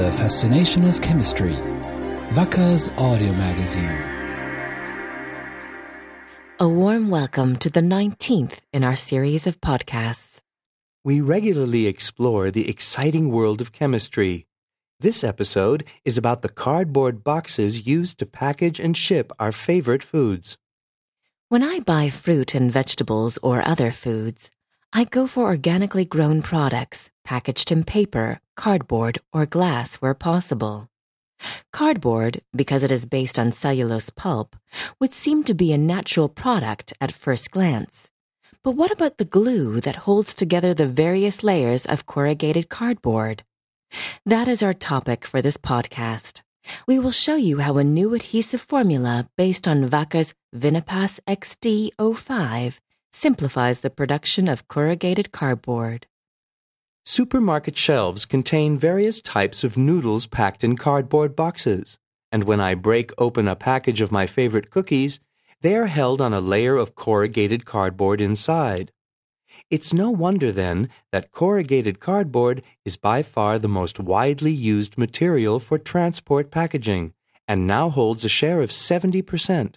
The Fascination of Chemistry, Wacker's audio magazine. A warm welcome to the 19th in our series of podcasts. We regularly explore the exciting world of chemistry. This episode is about the cardboard boxes used to package and ship our favorite foods. When I buy fruit and vegetables or other foods, I go for organically grown products packaged in paper, cardboard, or glass where possible. Cardboard, because it is based on cellulose pulp, would seem to be a natural product at first glance. But what about the glue that holds together the various layers of corrugated cardboard? That is our topic for this podcast. We will show you how a new adhesive formula based on Wacker's Vinnapas XD05 simplifies the production of corrugated cardboard. Supermarket shelves contain various types of noodles packed in cardboard boxes, and when I break open a package of my favorite cookies, they are held on a layer of corrugated cardboard inside. It's no wonder then that corrugated cardboard is by far the most widely used material for transport packaging and now holds a share of 70%.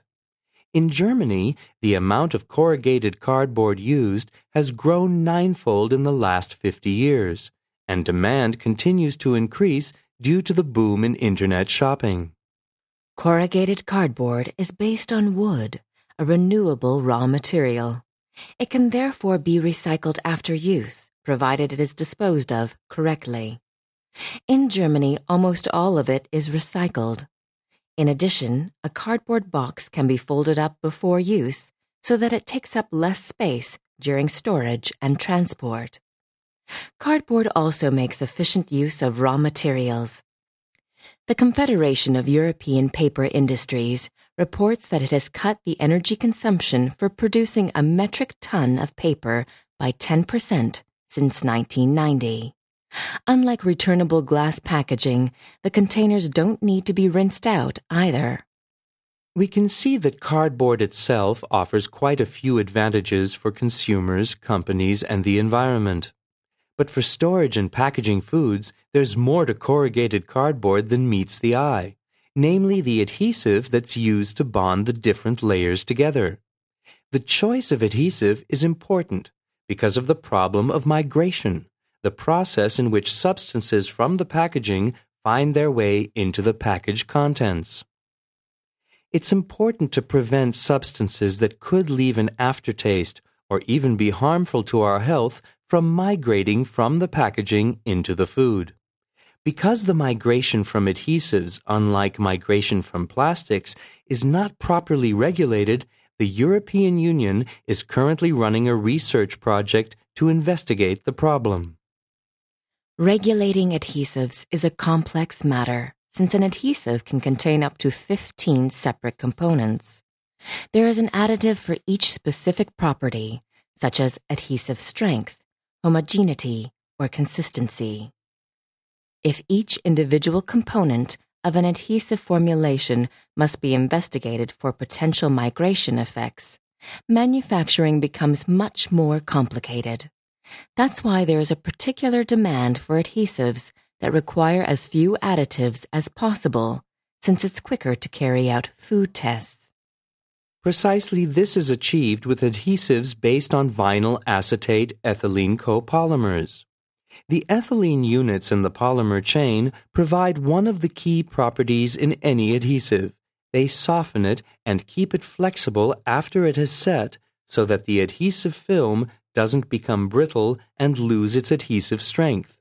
In Germany, the amount of corrugated cardboard used has grown ninefold in the last 50 years, and demand continues to increase due to the boom in internet shopping. Corrugated cardboard is based on wood, a renewable raw material. It can therefore be recycled after use, provided it is disposed of correctly. In Germany, almost all of it is recycled. In addition, a cardboard box can be folded up before use so that it takes up less space during storage and transport. Cardboard also makes efficient use of raw materials. The Confederation of European Paper Industries reports that it has cut the energy consumption for producing a metric ton of paper by 10% since 1990. Unlike returnable glass packaging, the containers don't need to be rinsed out either. We can see that cardboard itself offers quite a few advantages for consumers, companies, and the environment. But for storage and packaging foods, there's more to corrugated cardboard than meets the eye, namely the adhesive that's used to bond the different layers together. The choice of adhesive is important because of the problem of migration the process in which substances from the packaging find their way into the package contents. It's important to prevent substances that could leave an aftertaste or even be harmful to our health from migrating from the packaging into the food. Because the migration from adhesives, unlike migration from plastics, is not properly regulated, the European Union is currently running a research project to investigate the problem. Regulating adhesives is a complex matter since an adhesive can contain up to 15 separate components. There is an additive for each specific property, such as adhesive strength, homogeneity, or consistency. If each individual component of an adhesive formulation must be investigated for potential migration effects, manufacturing becomes much more complicated. That's why there is a particular demand for adhesives that require as few additives as possible, since it's quicker to carry out food tests. Precisely this is achieved with adhesives based on vinyl acetate ethylene copolymers. The ethylene units in the polymer chain provide one of the key properties in any adhesive. They soften it and keep it flexible after it has set so that the adhesive film doesn't become brittle and lose its adhesive strength.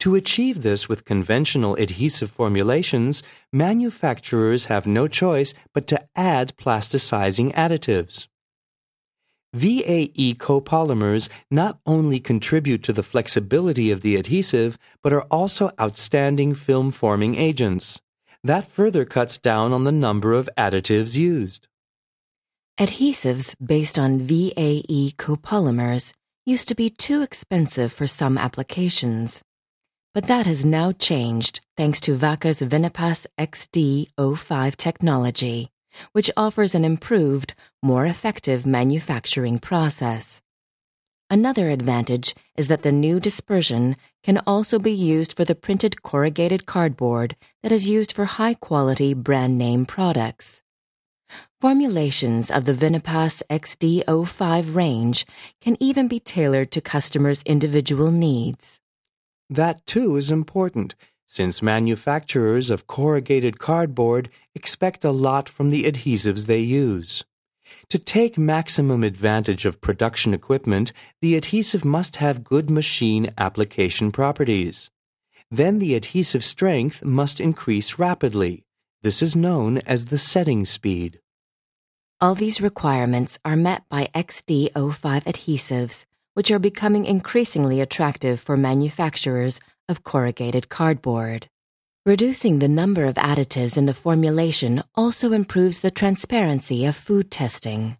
To achieve this with conventional adhesive formulations, manufacturers have no choice but to add plasticizing additives. VAE copolymers not only contribute to the flexibility of the adhesive, but are also outstanding film forming agents. That further cuts down on the number of additives used. Adhesives based on VAE copolymers used to be too expensive for some applications. But that has now changed thanks to Wacker's Vinnapas XD05 technology, which offers an improved, more effective manufacturing process. Another advantage is that the new dispersion can also be used for the printed corrugated cardboard that is used for high quality brand name products. Formulations of the Vinnapas XD05 range can even be tailored to customers' individual needs. That too is important, since manufacturers of corrugated cardboard expect a lot from the adhesives they use. To take maximum advantage of production equipment, the adhesive must have good machine application properties. Then the adhesive strength must increase rapidly. This is known as the setting speed. All these requirements are met by XD05 adhesives, which are becoming increasingly attractive for manufacturers of corrugated cardboard. Reducing the number of additives in the formulation also improves the transparency of food testing.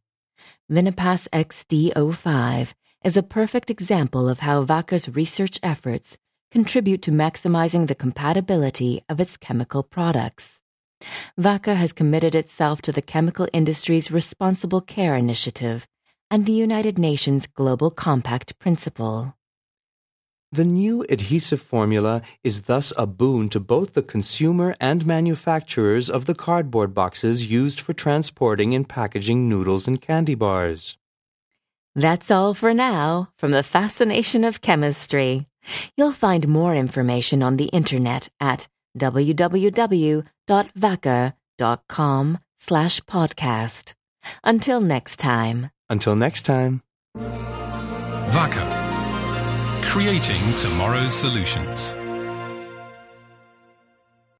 Vinnapas XD05 is a perfect example of how Wacker's research efforts contribute to maximizing the compatibility of its chemical products. Wacker has committed itself to the chemical industry's responsible care initiative and the United Nations Global Compact principle. The new adhesive formula is thus a boon to both the consumer and manufacturers of the cardboard boxes used for transporting and packaging noodles and candy bars. That's all for now from the fascination of chemistry. You'll find more information on the internet at www.wacker.com slash podcast. Until next time. Until next time. Wacker creating tomorrow's solutions.